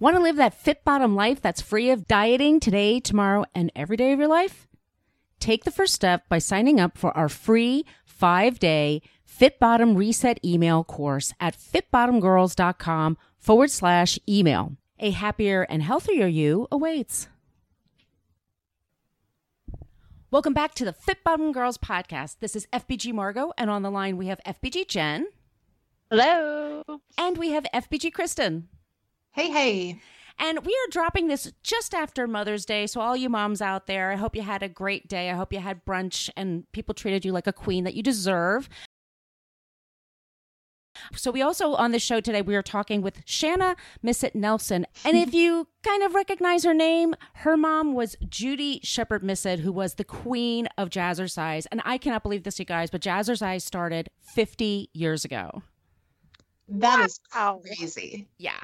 Want to live that fit bottom life that's free of dieting today, tomorrow, and every day of your life? Take the first step by signing up for our free five day Fit Bottomed Reset email course at fitbottomedgirls.com forward slash email. A happier and healthier you awaits. Welcome back to the Fit Bottomed Girls podcast. This is FBG Margot, and on the line we have FBG Jen. Hello. And we have FBG Kristen. Hey, hey. And we are dropping this just after Mother's Day. So, all you moms out there, I hope you had a great day. I hope you had brunch and people treated you like a queen that you deserve. So, we also on the show today, we are talking with Shanna Missett Nelson. And if you kind of recognize her name, her mom was Judi Sheppard Missett, who was the queen of jazzercise. And I cannot believe this, you guys, but jazzercise started 50 years ago. That is crazy. Yeah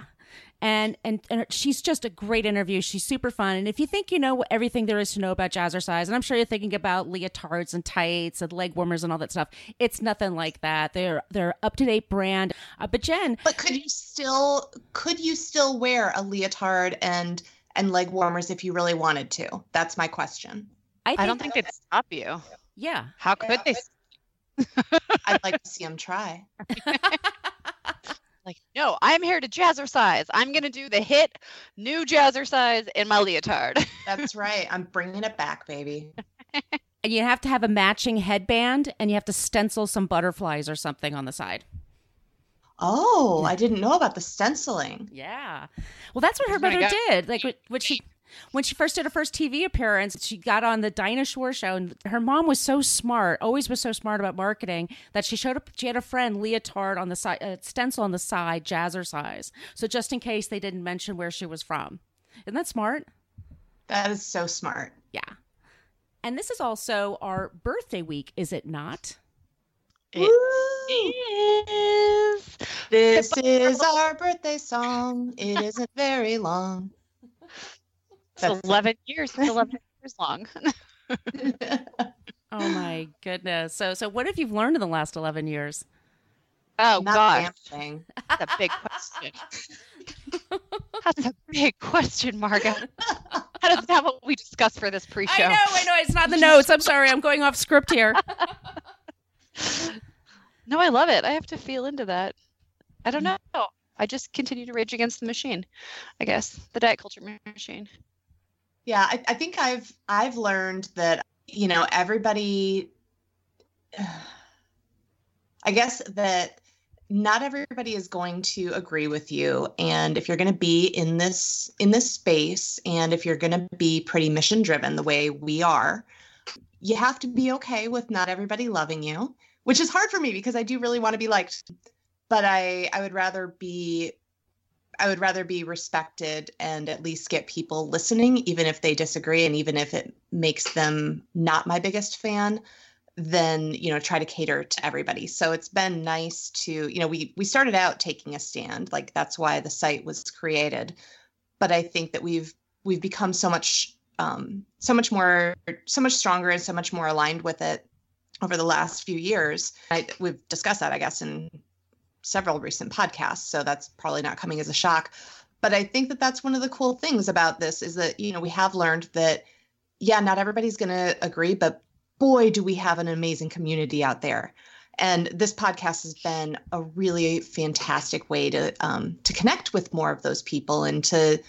and, and and she's just a great interview. She's super fun. And if you think you know everything there is to know about jazzercise, and I'm sure you're thinking about leotards and tights and leg warmers and all that stuff, it's nothing like that. They're they're up to date brand. Uh, but Jen, but could you still could you still wear a leotard and and leg warmers if you really wanted to? That's my question. I, think I don't think they'd stop you. Yeah. How could yeah. they? I'd like to see them try. Like, no, I'm here to jazzercise. I'm going to do the HIIT new jazzercise in my leotard. That's right. I'm bringing it back, baby. and you have to have a matching headband and you have to stencil some butterflies or something on the side. Oh, I didn't know about the stenciling. Yeah. Well, that's what her mother did. Like what she when she first did her first TV appearance, she got on the Dinah Shore show, and her mom was so smart, always was so smart about marketing that she showed up. She had a friend leotard on the side, a stencil on the side, jazzercise. So just in case they didn't mention where she was from, isn't that smart? That is so smart. Yeah. And this is also our birthday week, is it not? It is. This is our birthday song. It isn't very long. That's 11 years. It's 11 years long. oh my goodness. So so what have you learned in the last 11 years? Oh Not gosh. That's a big question. That's a big question, Margot. That is not have what we discussed for this pre-show. I know, I know. It's not the notes. I'm sorry. I'm going off script here. no, I love it. I have to feel into that. I don't mm. know. I just continue to rage against the machine. I guess the diet culture machine. Yeah, I, I think I've I've learned that you know everybody. I guess that not everybody is going to agree with you and if you're going to be in this in this space and if you're going to be pretty mission driven the way we are you have to be okay with not everybody loving you which is hard for me because i do really want to be liked but i i would rather be I would rather be respected and at least get people listening, even if they disagree and even if it makes them not my biggest fan, than you know try to cater to everybody. So it's been nice to you know we we started out taking a stand, like that's why the site was created, but I think that we've we've become so much um, so much more so much stronger and so much more aligned with it over the last few years. I, we've discussed that, I guess, in several recent podcasts, so that's probably not coming as a shock. But I think that that's one of the cool things about this is that, you know, we have learned that, yeah, not everybody's going to agree, but boy, do we have an amazing community out there. And this podcast has been a really fantastic way to um, to connect with more of those people and to,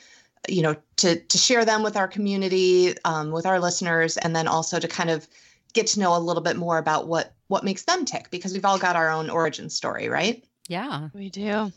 you know, to to share them with our community, um, with our listeners, and then also to kind of get to know a little bit more about what what makes them tick because we've all got our own origin story, right? Yeah. We do.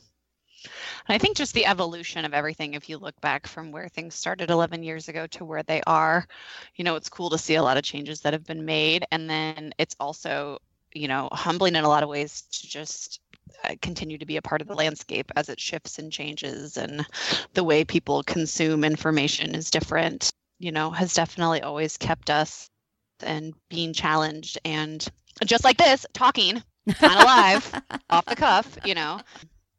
I think just the evolution of everything, if you look back from where things started 11 years ago to where they are, you know, it's cool to see a lot of changes that have been made. And then it's also, you know, humbling in a lot of ways to just uh, continue to be a part of the landscape as it shifts and changes and the way people consume information is different you know has definitely always kept us and being challenged and just like this talking kind of live off the cuff you know.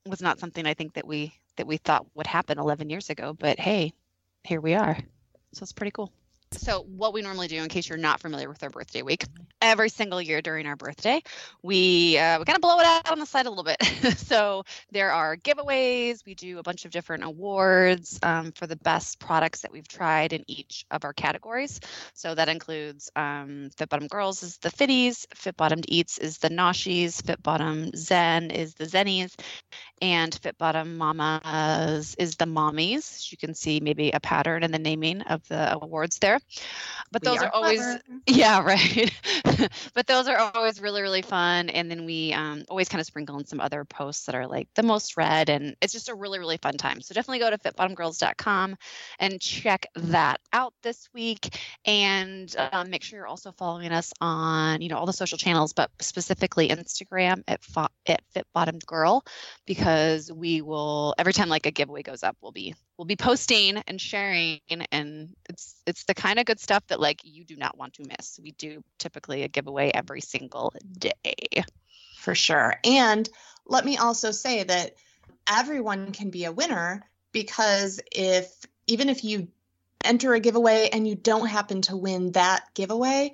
Was not something i think that we that we thought would happen 11 years ago but hey here we are. So it's pretty cool so, what we normally do, in case you're not familiar with our birthday week, every single year during our birthday, we uh, we kind of blow it out on the side a little bit. so, there are giveaways. We do a bunch of different awards um, for the best products that we've tried in each of our categories. So that includes um, Fit Bottomed Girls is the Fitties, Fit Bottomed Eats is the Noshies, Fit Bottomed Zen is the Zennies, and Fit Bottomed Mamas is the Mommies. You can see maybe a pattern in the naming of the awards there. But those are, are always, yeah, right. but those are always really, really fun. And then we um, always kind of sprinkle in some other posts that are like the most read. And it's just a really, really fun time. So definitely go to fitbottomedgirls.com and check that out this week. And um, make sure you're also following us on, you know, all the social channels, but specifically Instagram at, fo- at fitbottomedgirl, because we will, every time like a giveaway goes up, we'll be we'll be posting and sharing and it's it's the kind of good stuff that like you do not want to miss. We do typically a giveaway every single day. For sure. And let me also say that everyone can be a winner because if even if you enter a giveaway and you don't happen to win that giveaway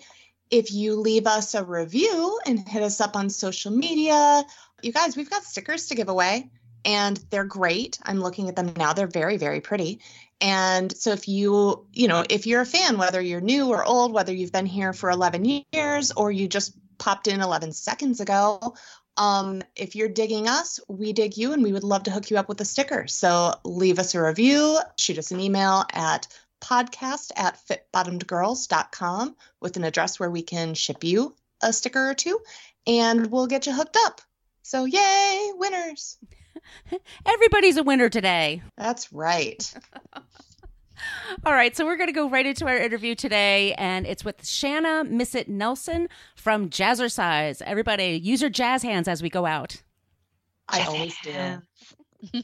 if you leave us a review and hit us up on social media you guys we've got stickers to give away and they're great. I'm looking at them now. They're very, very pretty. And so if you, you know, if you're a fan, whether you're new or old, whether you've been here for 11 years or you just popped in 11 seconds ago, um, if you're digging us, we dig you and we would love to hook you up with a sticker. So leave us a review, shoot us an email at podcast at fitbottomedgirls.com with an address where we can ship you a sticker or two and we'll get you hooked up. So yay, winners. Everybody's a winner today. That's right. All right, so we're going to go right into our interview today, and it's with Shanna Missett Nelson from Jazzercise. Everybody, use your jazz hands as we go out. I always do.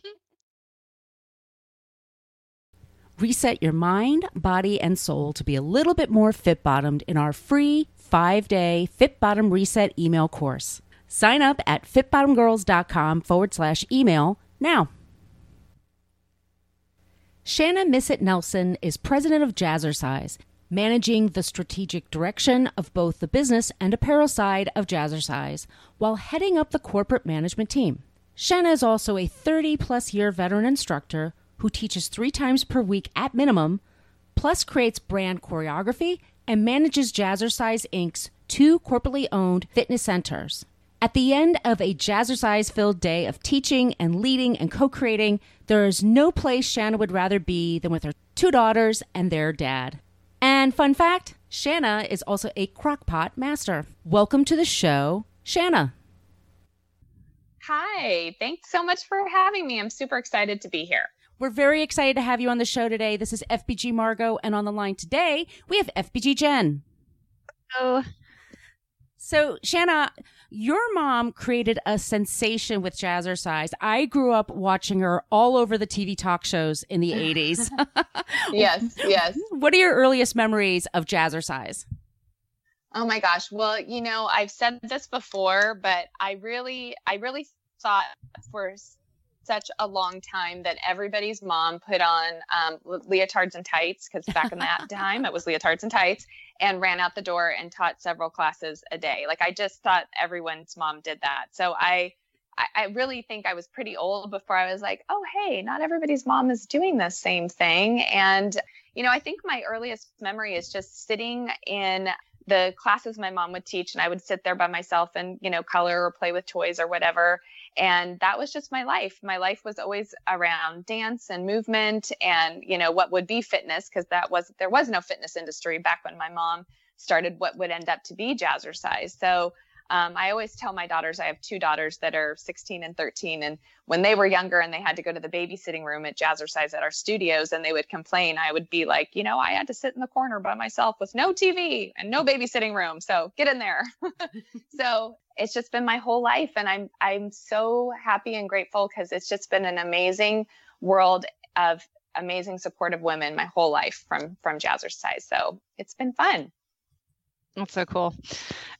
Reset your mind, body, and soul to be a little bit more fit bottomed in our free five day Fit Bottomed Reset email course. Sign up at fitbottomedgirls.com forward slash email now. Shanna Missett Nelson is president of Jazzercise, managing the strategic direction of both the business and apparel side of Jazzercise while heading up the corporate management team. Shanna is also a 30 plus year veteran instructor who teaches three times per week at minimum, plus creates brand choreography and manages Jazzercise Inc.'s two corporately owned fitness centers. At the end of a jazzercise filled day of teaching and leading and co creating, there is no place Shanna would rather be than with her two daughters and their dad. And fun fact Shanna is also a crockpot master. Welcome to the show, Shanna. Hi, thanks so much for having me. I'm super excited to be here. We're very excited to have you on the show today. This is FBG Margot, and on the line today, we have FBG Jen. Hello. So, Shanna, your mom created a sensation with Jazzercise. I grew up watching her all over the TV talk shows in the 80s. yes, yes. What are your earliest memories of Jazzercise? Oh my gosh. Well, you know, I've said this before, but I really I really thought for such a long time that everybody's mom put on um, leotards and tights because back in that time it was leotards and tights and ran out the door and taught several classes a day. Like I just thought everyone's mom did that. So I I really think I was pretty old before I was like, oh, hey, not everybody's mom is doing the same thing. And, you know, I think my earliest memory is just sitting in the classes my mom would teach, and I would sit there by myself and, you know, color or play with toys or whatever. And that was just my life. My life was always around dance and movement and, you know, what would be fitness, because that was, there was no fitness industry back when my mom started what would end up to be jazzercise. So, um, I always tell my daughters, I have two daughters that are 16 and 13. And when they were younger and they had to go to the babysitting room at Jazzercise at our studios and they would complain, I would be like, you know, I had to sit in the corner by myself with no TV and no babysitting room. So get in there. so it's just been my whole life. And I'm, I'm so happy and grateful because it's just been an amazing world of amazing supportive women my whole life from, from Jazzercise. So it's been fun. That's so cool.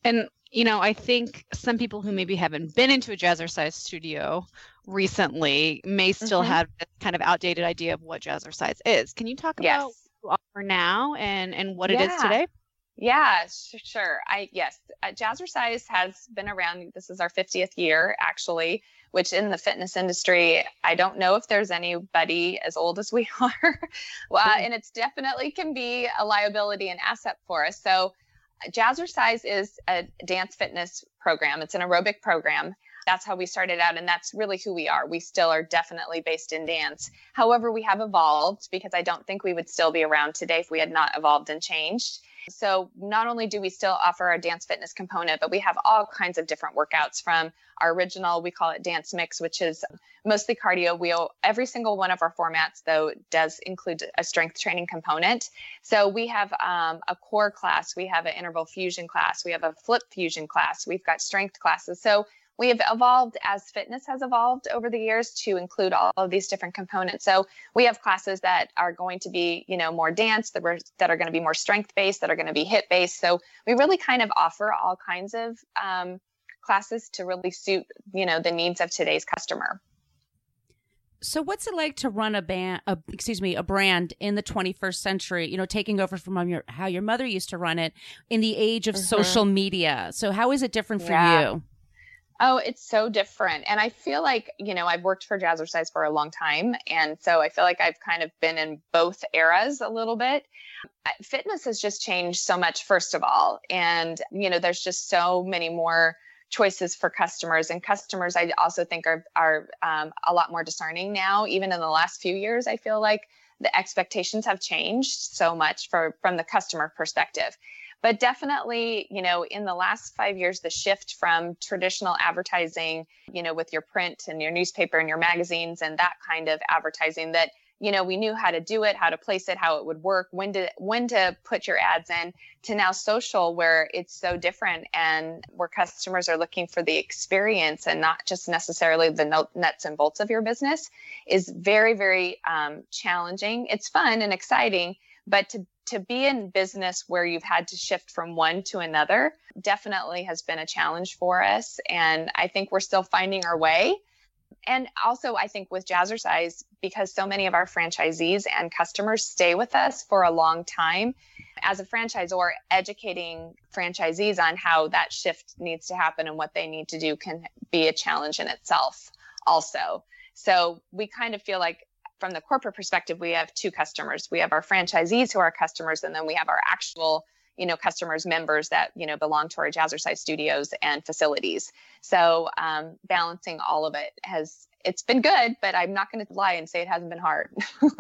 And you know, I think some people who maybe haven't been into a jazzercise studio recently may still mm-hmm. have this kind of outdated idea of what jazzercise is. Can you talk yes. about what you offer now and and what yeah. it is today? Yeah, sure. I yes, uh, jazzercise has been around. This is our 50th year, actually. Which in the fitness industry, I don't know if there's anybody as old as we are, well, mm-hmm. and it's definitely can be a liability and asset for us. So Jazzercise is a dance fitness program. It's an aerobic program. That's how we started out, and that's really who we are. We still are definitely based in dance. However, we have evolved because I don't think we would still be around today if we had not evolved and changed. So not only do we still offer our dance fitness component, but we have all kinds of different workouts from our original, we call it dance mix, which is mostly cardio. We every single one of our formats though does include a strength training component. So we have um, a core class, we have an interval fusion class, we have a flip fusion class, we've got strength classes. So we have evolved as fitness has evolved over the years to include all of these different components. So we have classes that are going to be, you know, more dance, that, that are going to be more strength based, that are going to be HIIT based. So we really kind of offer all kinds of um, classes to really suit, you know, the needs of today's customer. So what's it like to run a band, a, excuse me, a brand in the 21st century, you know, taking over from your, how your mother used to run it in the age of mm-hmm. social media. So how is it different for yeah. you? Oh, it's so different. And I feel like, you know, I've worked for Jazzercise for a long time. And so I feel like I've kind of been in both eras a little bit. Fitness has just changed so much, first of all. And, you know, there's just so many more choices for customers and customers i also think are, are um, a lot more discerning now even in the last few years i feel like the expectations have changed so much for from the customer perspective. But definitely you know in the last five years the shift from traditional advertising you know with your print and your newspaper and your magazines and that kind of advertising that you know we knew how to do it how to place it how it would work when to when to put your ads in to now social where it's so different and where customers are looking for the experience and not just necessarily the nuts and bolts of your business is very very um, challenging it's fun and exciting but to to be in business where you've had to shift from one to another definitely has been a challenge for us. And I think we're still finding our way. And also, I think with Jazzercise, because so many of our franchisees and customers stay with us for a long time, as a franchisor, educating franchisees on how that shift needs to happen and what they need to do can be a challenge in itself, also. So we kind of feel like from the corporate perspective, we have two customers. We have our franchisees who are customers, and then we have our actual you know customers members that you know belong to our jazzercise studios and facilities so um, balancing all of it has it's been good but i'm not going to lie and say it hasn't been hard.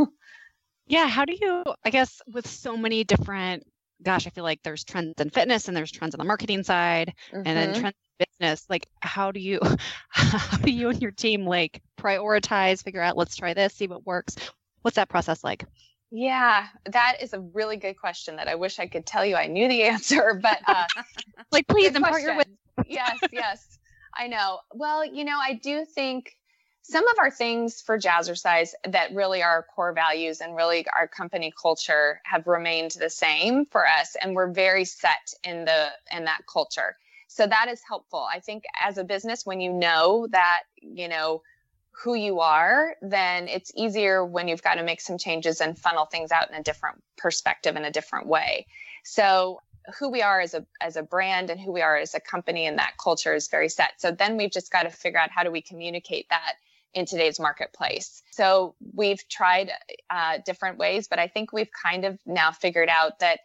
Yeah how do you i guess with so many different gosh i feel like there's trends in fitness and there's trends on the marketing side mm-hmm. and then trends in business like how do you how do you and your team like prioritize figure out let's try this see what works. What's that process like? Yeah that is a really good question that i wish i could tell you i knew the answer but uh, like please impart your wisdom. yes yes. I know. Well you know i do think some of our things for jazzercise that really are core values and really our company culture have remained the same for us and we're very set in the in that culture so that is helpful. I think as a business, when you know that, you know, who you are, then it's easier when you've got to make some changes and funnel things out in a different perspective in a different way. So who we are as a as a brand and who we are as a company and that culture is very set. So then we've just got to figure out how do we communicate that in today's marketplace. So we've tried uh, different ways, but I think we've kind of now figured out that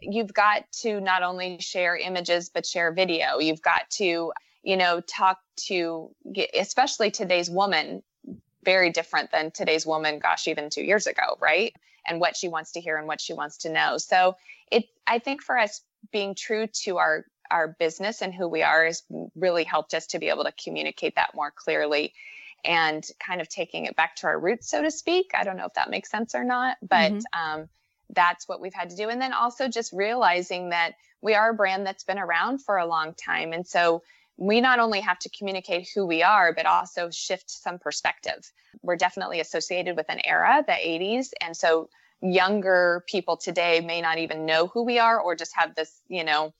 you've got to not only share images but share video. You've got to you know talk to especially today's woman very different than today's woman gosh even 2 years ago right? And what she wants to hear and what she wants to know. So it i think for us being true to our our business and who we are has really helped us to be able to communicate that more clearly and kind of taking it back to our roots, so to speak. I don't know if that makes sense or not, but mm-hmm. um, that's what we've had to do. And then also just realizing that we are a brand that's been around for a long time. And so we not only have to communicate who we are, but also shift some perspective. We're definitely associated with an era, the 80s. And so younger people today may not even know who we are or just have this, you know,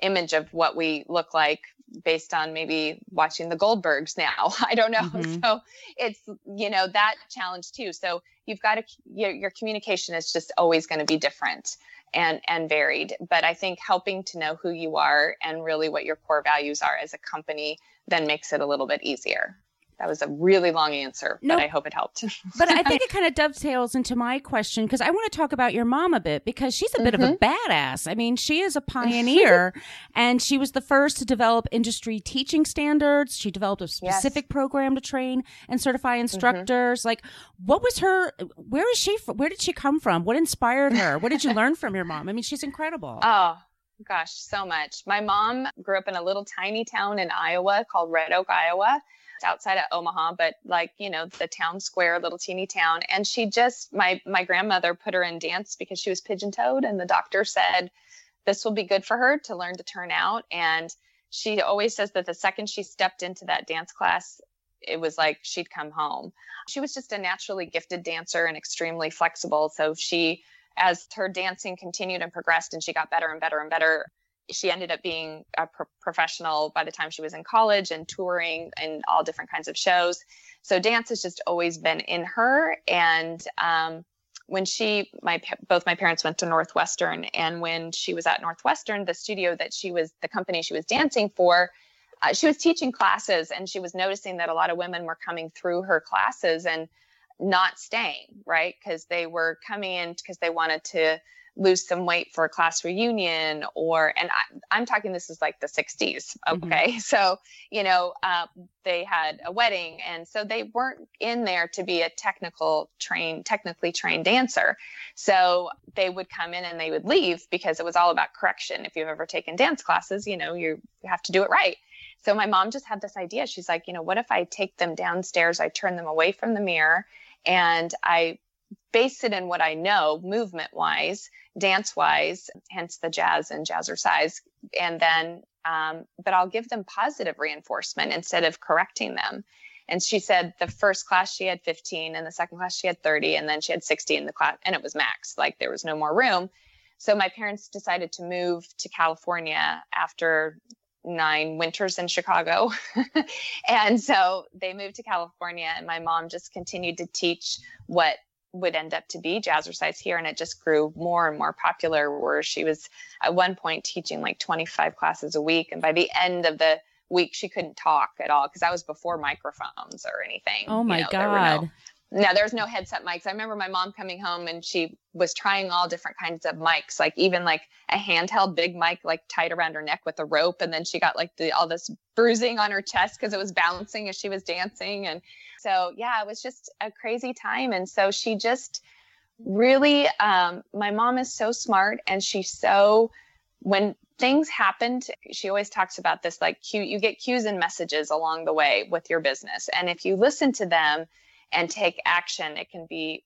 image of what we look like based on maybe watching the Goldbergs now. I don't know. Mm-hmm. So it's, you know, that challenge too. So you've got to, your, your communication is just always going to be different and and varied but i think helping to know who you are and really what your core values are as a company then makes it a little bit easier that was a really long answer, but I hope it helped. but I think it kind of dovetails into my question because I want to talk about your mom a bit because she's a bit mm-hmm. of a mm-hmm. badass. I mean, she is a pioneer and she was the first to develop industry teaching standards. She developed a specific yes. program to train and certify mm-hmm. instructors. Mm-hmm. Like, what was her, where is she, where did she come from? What inspired her? What did you learn from your mom? I mean, she's incredible. Oh, gosh, so much. My mom grew up in a little tiny town in Iowa called Red Oak, Iowa It's outside of Omaha, but like, you know, the town square, little teeny town. And she just, my, my grandmother put her in dance because she was pigeon toed. And the doctor said, this will be good for her to learn to turn out. And she always says that the second she stepped into that dance class, it was like she'd come home. She was just a naturally gifted dancer and extremely flexible. So she, as her dancing continued and progressed and she got better and better and better, she ended up being a pro- professional by the time she was in college and touring in all different kinds of shows. So dance has just always been in her. And um, when she, my both my parents went to Northwestern, and when she was at Northwestern, the studio that she was, the company she was dancing for, uh, she was teaching classes, and she was noticing that a lot of women were coming through her classes and not staying, right? Because they were coming in because they wanted to lose some weight for a class reunion or and I, am talking this is like the 60s mm-hmm. okay mm-hmm. so you know uh, they had a wedding and so they weren't in there to be a technical trained technically trained dancer so they would come in and they would leave because it was all about correction if you've ever taken dance classes you know you have to do it right so my mom just had this idea she's like you know what if i take them downstairs i turn them away from the mirror and i base it in what I know movement wise, dance wise, hence the jazz and jazzercise. And then, um, but I'll give them positive reinforcement instead of correcting them. And she said the first class she had 15 and the second class she had 30 and then she had 60 in the class and it was max, like there was no more room. So my parents decided to move to California after nine winters in Chicago. and so they moved to California and my mom just continued to teach what would end up to be jazzercise here and it just grew more and more popular where she was at one point teaching like 25 classes a week and by the end of the week she couldn't talk at all because that was before microphones or anything oh my you know, god no, there's no headset mics. I remember my mom coming home and she was trying all different kinds of mics, like even like a handheld big mic, like tied around her neck with a rope. And then she got like the, all this bruising on her chest because it was bouncing as she was dancing. And so, yeah, it was just a crazy time. And so she just really, um, my mom is so smart and she's so, when things happened, she always talks about this like cue, you get cues and messages along the way with your business. And if you listen to them, and take action, it can be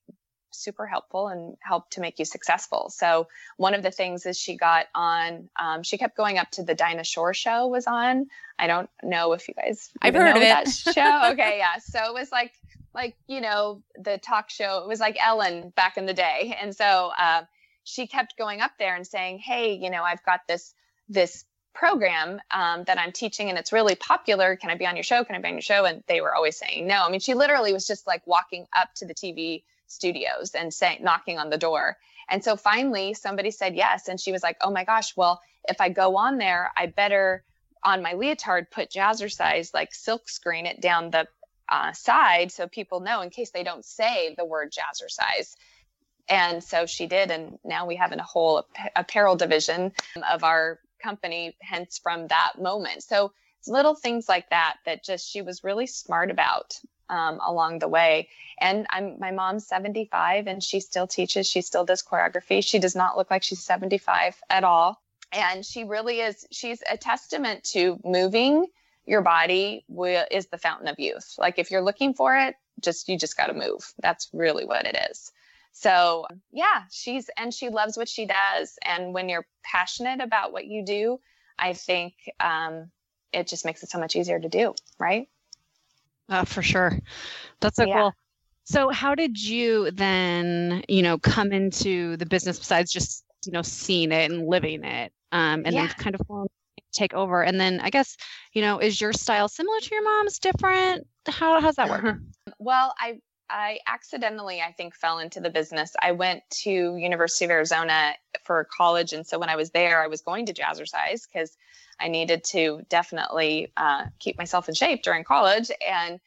super helpful and help to make you successful. So one of the things is she got on. Um, she kept going up to the Dinah Shore show was on. I don't know if you guys I've heard of that show. Okay, yeah. So it was like like you know the talk show. It was like Ellen back in the day, and so uh, she kept going up there and saying, "Hey, you know, I've got this this program um, that I'm teaching and it's really popular. Can I be on your show? Can I be on your show? And they were always saying no. I mean, she literally was just like walking up to the TV studios and saying, knocking on the door. And so finally somebody said yes. And she was like, oh my gosh, well, if I go on there, I better on my leotard put jazzercise, like silk screen it down the uh, side so people know in case they don't say the word jazzercise. And so she did. And now we have a whole apparel division of our company, hence from that moment. So little things like that that just she was really smart about um, along the way. And I'm my mom's 75 and she still teaches. She still does choreography. She does not look like she's 75 at all. and she really is she's a testament to moving your body will, is the fountain of youth like if you're looking for it just you just got to move that's really what it is so yeah she's and she loves what she does. And when you're passionate about what you do i think um, it just makes it so much easier to do right? Uh, for sure. That's so yeah. cool so how did you then you know come into the business besides just you know seeing it and living it um, and yeah. then kind of take over? And then i guess you know is your style similar to your mom's different? How how's that work? Well i i accidentally i think fell into the business i went to university of arizona for college and so when i was there i was going to jazzercise because i needed to definitely uh, keep myself in shape during college and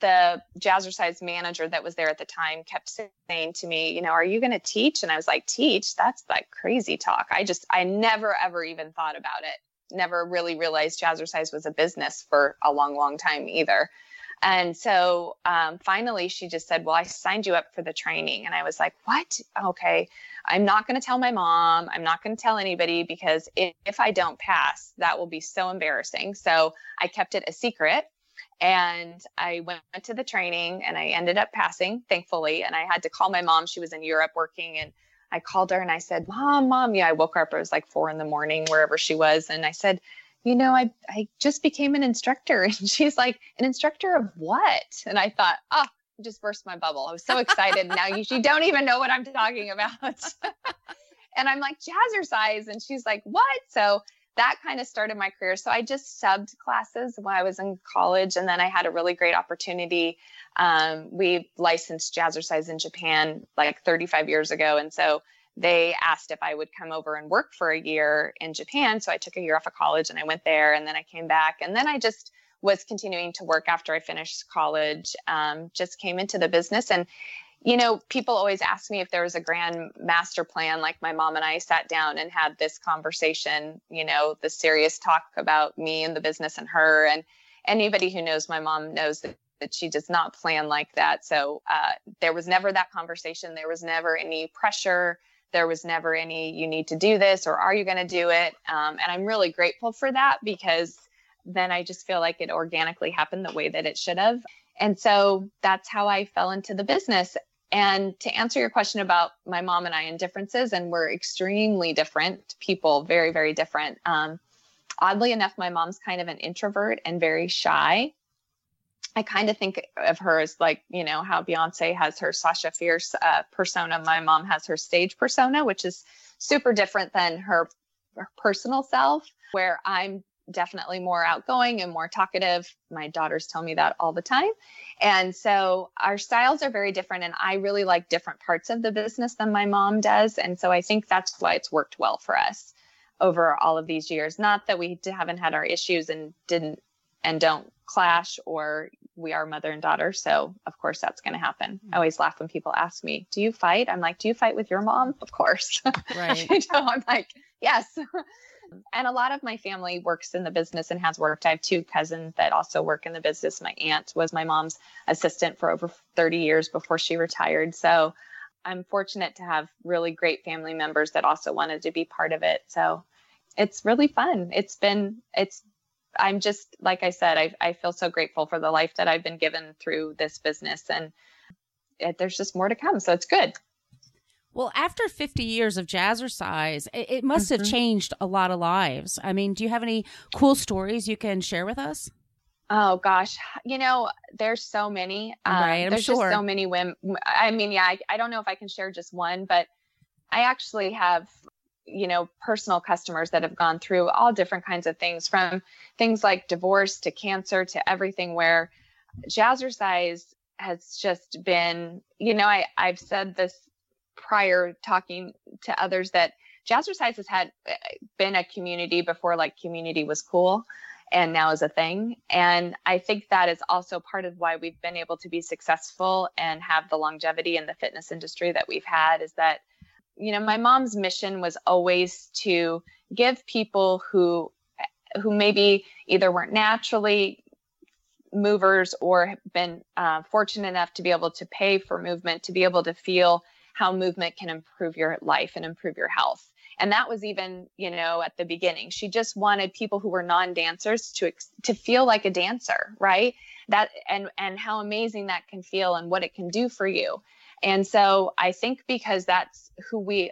the jazzercise manager that was there at the time kept saying to me, you know, are you going to teach? And I was like, teach? That's like crazy talk. I just, I never ever even thought about it. Never really realized jazzercise was a business for a long, long time either. And so um, finally, she just said, Well, I signed you up for the training. And I was like, What? Okay. I'm not going to tell my mom. I'm not going to tell anybody because if, if I don't pass, that will be so embarrassing. So I kept it a secret and I went to the training and I ended up passing, thankfully. And I had to call my mom. She was in Europe working. And I called her and I said, Mom, Mom. Yeah, I woke her up. It was like four in the morning, wherever she was. And I said, You know, I, I just became an instructor. And she's like, An instructor of what? And I thought, Oh, just burst my bubble. I was so excited. now you, you don't even know what I'm talking about. and I'm like, Jazzercise. And she's like, What? So that kind of started my career. So I just subbed classes when I was in college, and then I had a really great opportunity. Um, we licensed jazzercise in Japan like 35 years ago, and so they asked if I would come over and work for a year in Japan. So I took a year off of college and I went there, and then I came back, and then I just was continuing to work after I finished college. Um, just came into the business and you know, people always ask me if there was a grand master plan, like my mom and I sat down and had this conversation, you know, the serious talk about me and the business and her. And anybody who knows my mom knows that, that she does not plan like that. So uh, there was never that conversation. There was never any pressure. There was never any, you need to do this or are you going to do it? Um, and I'm really grateful for that because then I just feel like it organically happened the way that it should have. And so that's how I fell into the business. And to answer your question about my mom and I and differences, and we're extremely different people, very, very different. Um, oddly enough, my mom's kind of an introvert and very shy. I kind of think of her as like, you know, how Beyonce has her Sasha Fierce uh, persona. My mom has her stage persona, which is super different than her, her personal self, where I'm definitely more outgoing and more talkative. My daughters tell me that all the time. And so our styles are very different. And I really like different parts of the business than my mom does. And so I think that's why it's worked well for us over all of these years. Not that we haven't had our issues and didn't and don't clash or we are mother and daughter. So of course that's going to happen. Hmm. I always laugh when people ask me, do you fight? I'm like, do you fight with your mom? Of course. Right. you know, I'm like, yes. And a lot of my family works in the business and has worked. I have two cousins that also work in the business. My aunt was my mom's assistant for over 30 years before she retired. So I'm fortunate to have really great family members that also wanted to be part of it. So it's really fun. It's been, it's, I'm just, like I said, I, I feel so grateful for the life that I've been given through this business. And it, there's just more to come. So it's good. Well, after 50 years of jazzercise, it, it must mm-hmm. have changed a lot of lives. I mean, do you have any cool stories you can share with us? Oh gosh, you know, there's so many. Um, right, I'm there's sure. just so many women. I mean, yeah, I, I don't know if I can share just one, but I actually have, you know, personal customers that have gone through all different kinds of things, from things like divorce to cancer to everything. Where jazzercise has just been, you know, I I've said this prior talking to others that jazzercise has had eh, been a community before like community was cool and now is a thing and i think that is also part of why we've been able to be successful and have the longevity in the fitness industry that we've had is that you know my mom's mission was always to give people who who maybe either weren't naturally movers or been uh, fortunate enough to be able to pay for movement to be able to feel how movement can improve your life and improve your health. and that was even you know at the beginning. She just wanted people who were non-dancers to to feel like a dancer right? That and and how amazing that can feel and what it can do for you and so i think because that's who we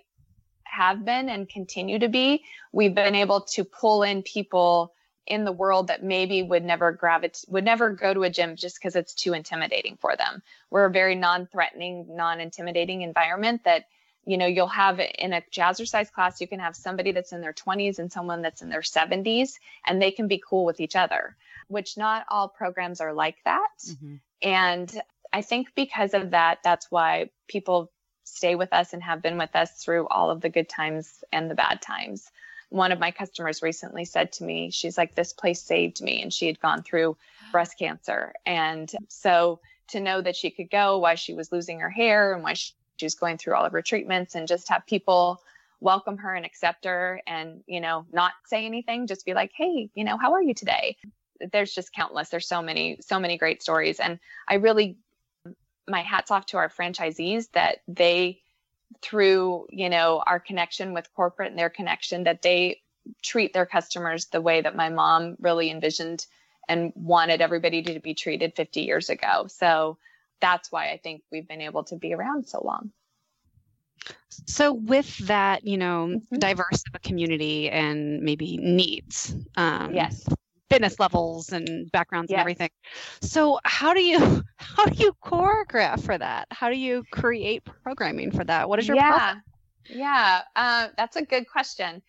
have been and continue to be we've been able to pull in people in the world that maybe would never gravitate would never go to a gym just because it's too intimidating for them we're a very non-threatening non-intimidating environment that you know you'll have in a jazzercise class you can have somebody that's in their 20s and someone that's in their 70s and they can be cool with each other which not all programs are like that mm-hmm. and i think because of that that's why people stay with us and have been with us through all of the good times and the bad times. One of my customers recently said to me she's like this place saved me and she had gone through breast cancer. And so to know that she could go why she was losing her hair and why she was going through all of her treatments and just have people welcome her and accept her and you know not say anything just be like hey you know how are you today? There's just countless. There's so many so many great stories. And i really my hats off to our franchisees that they through you know our connection with corporate and their connection that they treat their customers the way that my mom really envisioned and wanted everybody to be treated 50 years ago so that's why I think we've been able to be around so long. So, with that, you know, mm-hmm. diverse of a community and maybe needs, um, yes, fitness levels and backgrounds yes. and everything. So, how do you how do you choreograph for that? How do you create programming for that? What is your yeah, process? yeah, uh, that's a good question.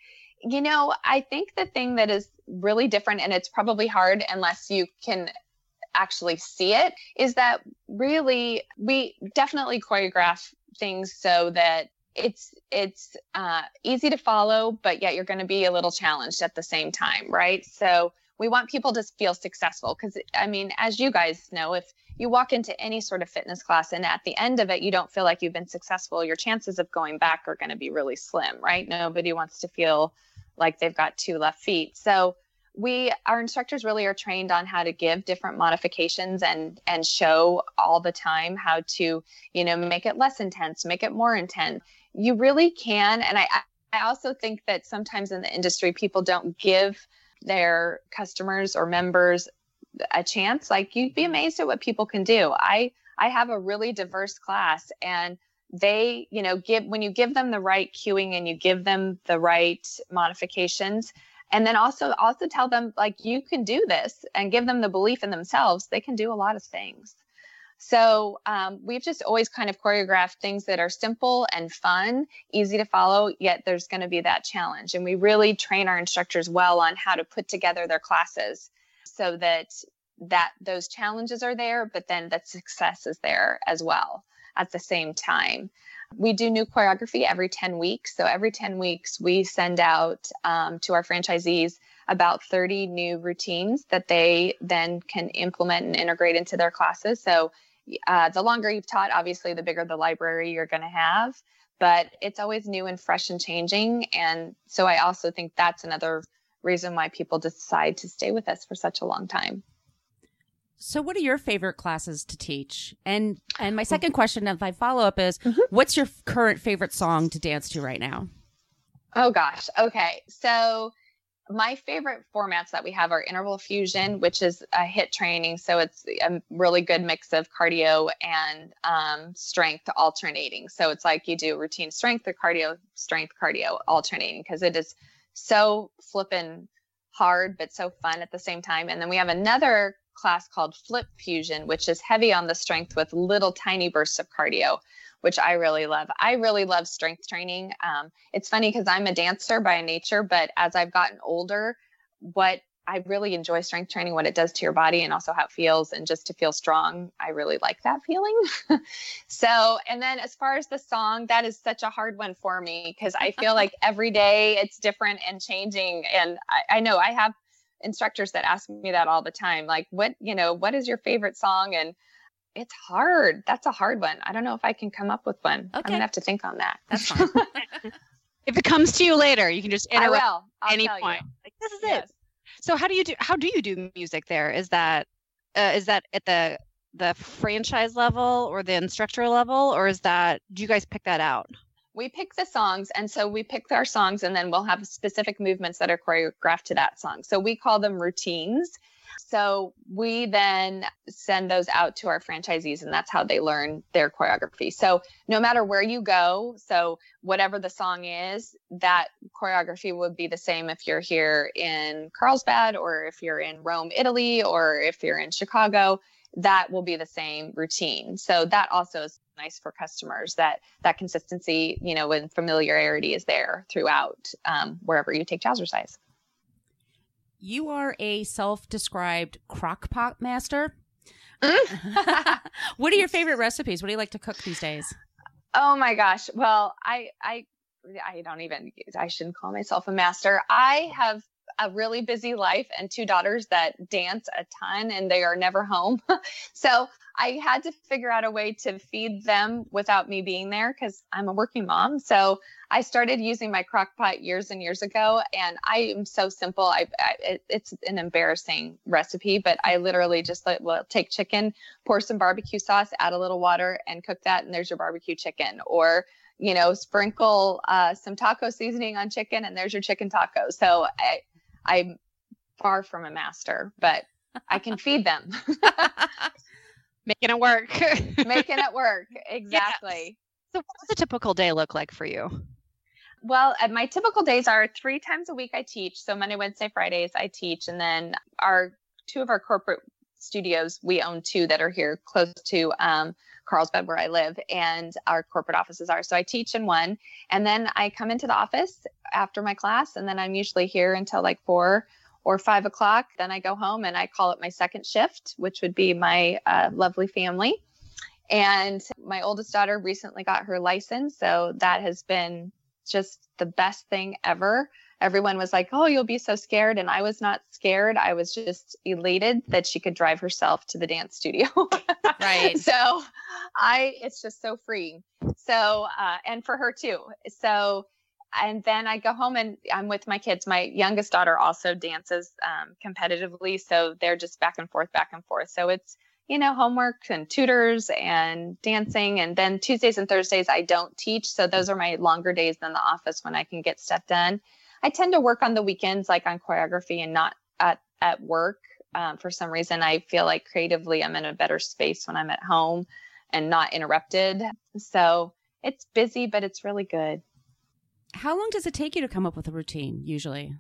You know, I think the thing that is really different, and it's probably hard unless you can actually see it is that really we definitely choreograph things so that it's it's uh, easy to follow but yet you're going to be a little challenged at the same time right so we want people to feel successful. Because i mean as you guys know if you walk into any sort of fitness class and at the end of it you don't feel like you've been successful your chances of going back are going to be really slim right? Nobody wants to feel like they've got two left feet. So we our instructors really are trained on how to give different modifications and and show all the time how to you know make it less intense make it more intense you really can and i i also think that sometimes in the industry people don't give their customers or members a chance like you'd be mm-hmm. amazed at what people can do. I i have a really diverse class and they you know give when you give them the right cueing and you give them the right modifications and then also also tell them like you can do this and give them the belief in themselves they can do a lot of things so um, we've just always kind of choreographed things that are simple and fun easy to follow yet there's going to be that challenge and we really train our instructors well on how to put together their classes so that that those challenges are there but then that success is there as well at the same time we do new choreography every 10 weeks. So every 10 weeks, we send out um, to our franchisees about 30 new routines that they then can implement and integrate into their classes. So uh, the longer you've taught, obviously, the bigger the library you're going to have. But it's always new and fresh and changing. And so I also think that's another reason why people decide to stay with us for such a long time. So, what are your favorite classes to teach? And and my second question, if I follow up, is mm-hmm. what's your current favorite song to dance to right now? Oh gosh, okay. So, my favorite formats that we have are interval fusion, which is a HIIT training. So it's a really good mix of cardio and um, strength alternating. So it's like you do routine strength or cardio, strength, cardio alternating because it is so flippin' hard but so fun at the same time. And then we have another class called Flip Fusion, which is heavy on the strength with little tiny bursts of cardio, which I really love. I really love strength training. Um, it's funny because I'm a dancer by nature, but as I've gotten older, what I really enjoy strength training, what it does to your body and also how it feels, and just to feel strong. I really like that feeling. so, and then as far as the song, that is such a hard one for me because I feel like every day it's different and changing. And I, I know I have instructors that ask me that all the time like what you know what is your favorite song and it's hard. That's a hard one. I don't know if i can come up with one. Okay. i'm gonna have to think on that. That's fine. If it comes to you later you can just interrupt I will. I'll any point. Like this is yes. it so how do you do how do you do music there? Is that uh, is that at the the franchise level or the instructor level or is that do you guys pick that out? We pick the songs and so we pick our songs and then we'll have specific movements that are choreographed to that song. So we call them routines so we then send those out to our franchisees and that's how they learn their choreography. So no matter where you go so whatever the song is that choreography would be the same if you're here in carlsbad or if you're in rome italy or if you're in chicago that will be the same routine. So that also is nice for customers that that consistency you know and familiarity is there throughout um, wherever you take jazzercise you are a self-described crockpot master. Mm. what are your favorite recipes? What do you like to cook these days? Oh my gosh. Well i i i don't even i shouldn't call myself a master. I have a really busy life and two daughters that dance a ton and they are never home. so I had to figure out a way to feed them without me being there because I'm a working mom. So I started using my crock pot years and years ago, and I am so simple. I, I it, it's an embarrassing recipe, but I literally just like, well, take chicken, pour some barbecue sauce, add a little water, and cook that, and there's your barbecue chicken. Or you know, sprinkle uh, some taco seasoning on chicken, and there's your chicken taco. So I, I'm far from a master, but I can feed them. Making it work. Making it work. Exactly. Yes. So, what does a typical day look like for you? Well, uh, my typical days are three times a week I teach. So, Monday, Wednesday, Fridays, I teach. And then our two of our corporate studios, we own two that are here close to um, Carlsbad, where I live, and our corporate offices are. So I teach in one, and then I come into the office after my class, and then I'm usually here until like four or five o'clock. Then I go home and I call it my second shift, which would be my uh, lovely family. And my oldest daughter recently got her license. So that has been just the best thing ever everyone was like, "Oh, you'll be so scared," and I was not scared. I was just elated that she could drive herself to the dance studio. right. So, I it's just so freeing. So, uh, and for her too. So, and then I go home and I'm with my kids. My youngest daughter also dances um, competitively, so they're just back and forth, back and forth. So it's you know homework and tutors and dancing, and then Tuesdays and Thursdays I don't teach, so those are my longer days than the office when I can get stuff done. I tend to work on the weekends, like on choreography, and not at at work. Um, for some reason, I feel like creatively I'm in a better space when I'm at home and not interrupted. So it's busy, but it's really good. How long does it take you to come up with a routine usually?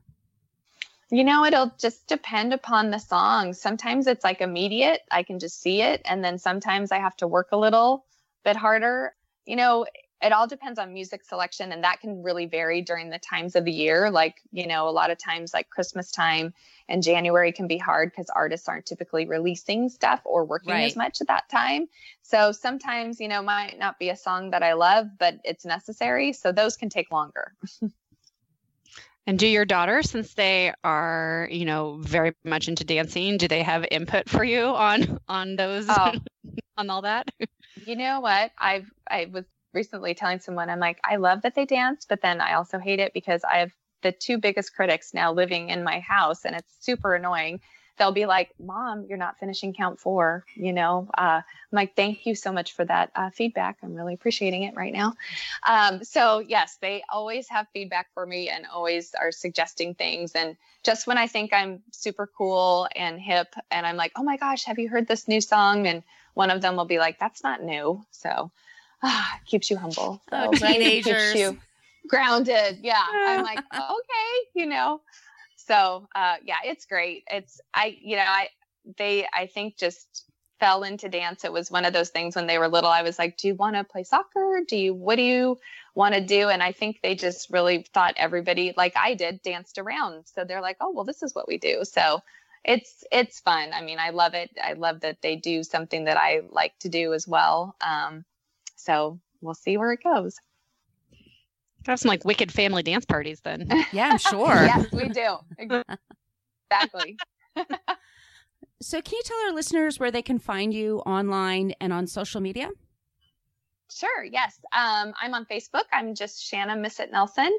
You know, it'll just depend upon the song. Sometimes it's like immediate, I can just see it. And then sometimes I have to work a little bit harder. You know, it all depends on music selection and that can really vary during the times of the year. Like you know a lot of times like christmas time and january can be hard because artists aren't typically releasing stuff or working right. as much at that time. So sometimes you know might not be a song that i love but it's necessary so those can take longer. And do your daughters since they are you know very much into dancing do they have input for you on on those oh. on all that? You know what? I've i was recently telling someone, I'm like, I love that they dance, but then I also hate it because I have the two biggest critics now living in my house and it's super annoying. They'll be like, Mom, you're not finishing count four. You know, uh, I'm like, thank you so much for that uh, feedback. I'm really appreciating it right now. Um, so, yes, they always have feedback for me and always are suggesting things. And just when I think I'm super cool and hip and I'm like, oh my gosh, have you heard this new song? And one of them will be like, that's not new. So, ah, keeps you humble. So, oh, teenagers. Keeps you grounded. Yeah. I'm like, okay, you know. So uh, yeah, it's great. It's I, you know, I they I think just fell into dance. It was one of those things when they were little. I was like, do you want to play soccer? Do you what do you want to do? And I think they just really thought everybody like I did danced around. So they're like, oh well, this is what we do. So it's it's fun. I mean, I love it. I love that they do something that I like to do as well. Um, so we'll see where it goes. Have some like wicked family dance parties then. Yeah, I'm sure. yes, we do. Exactly. so, can you tell our listeners where they can find you online and on social media? Sure. Yes. Um, I'm on Facebook. I'm just Shanna Missett Nelson,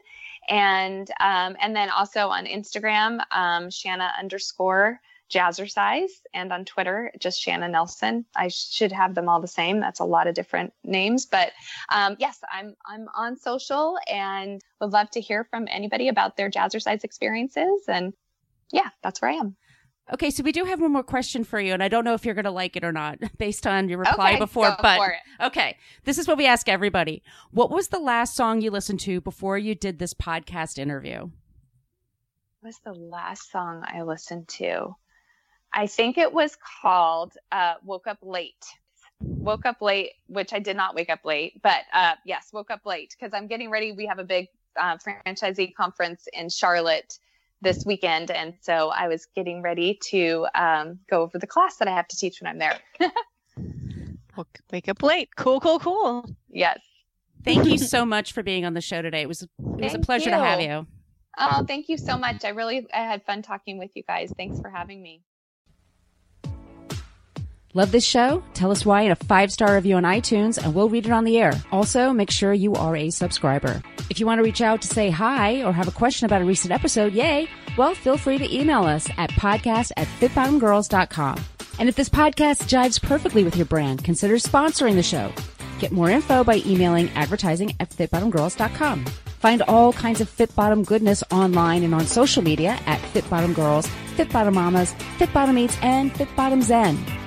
and um, and then also on Instagram, um, Shanna underscore Jazzercise and on Twitter, just Shannon Nelson. I should have them all the same. That's a lot of different names, but um, yes, I'm I'm on social and would love to hear from anybody about their Jazzercise experiences. And yeah, that's where I am. Okay, so we do have one more question for you, and I don't know if you're going to like it or not based on your reply okay, before. but okay, this is what we ask everybody: What was the last song you listened to before you did this podcast interview? What was the last song I listened to? I think it was called uh, "Woke Up Late." Woke up late, which I did not wake up late, but uh, yes, woke up late because I'm getting ready. We have a big uh, franchisee conference in Charlotte this weekend. And so I was getting ready to um, go over the class that I have to teach when I'm there. Wake up late. Cool, cool, cool. Yes. Thank you so much for being on the show today. It was it was a pleasure you. to have you. Oh, thank you so much. I really I had fun talking with you guys. Thanks for having me. Love this show? Tell us why in a five star review on iTunes and we'll read it on the air. Also, make sure you are a subscriber. If you want to reach out to say hi or have a question about a recent episode, yay, well, feel free to email us at podcast at fitbottomedgirls.com. And if this podcast jives perfectly with your brand, consider sponsoring the show. Get more info by emailing advertising at fitbottomedgirls.com. Find all kinds of Fit Bottomed goodness online and on social media at Fit Bottomed Girls, Fit Bottomed Mamas, Fit Bottomed Eats, and Fit Bottomed Zen.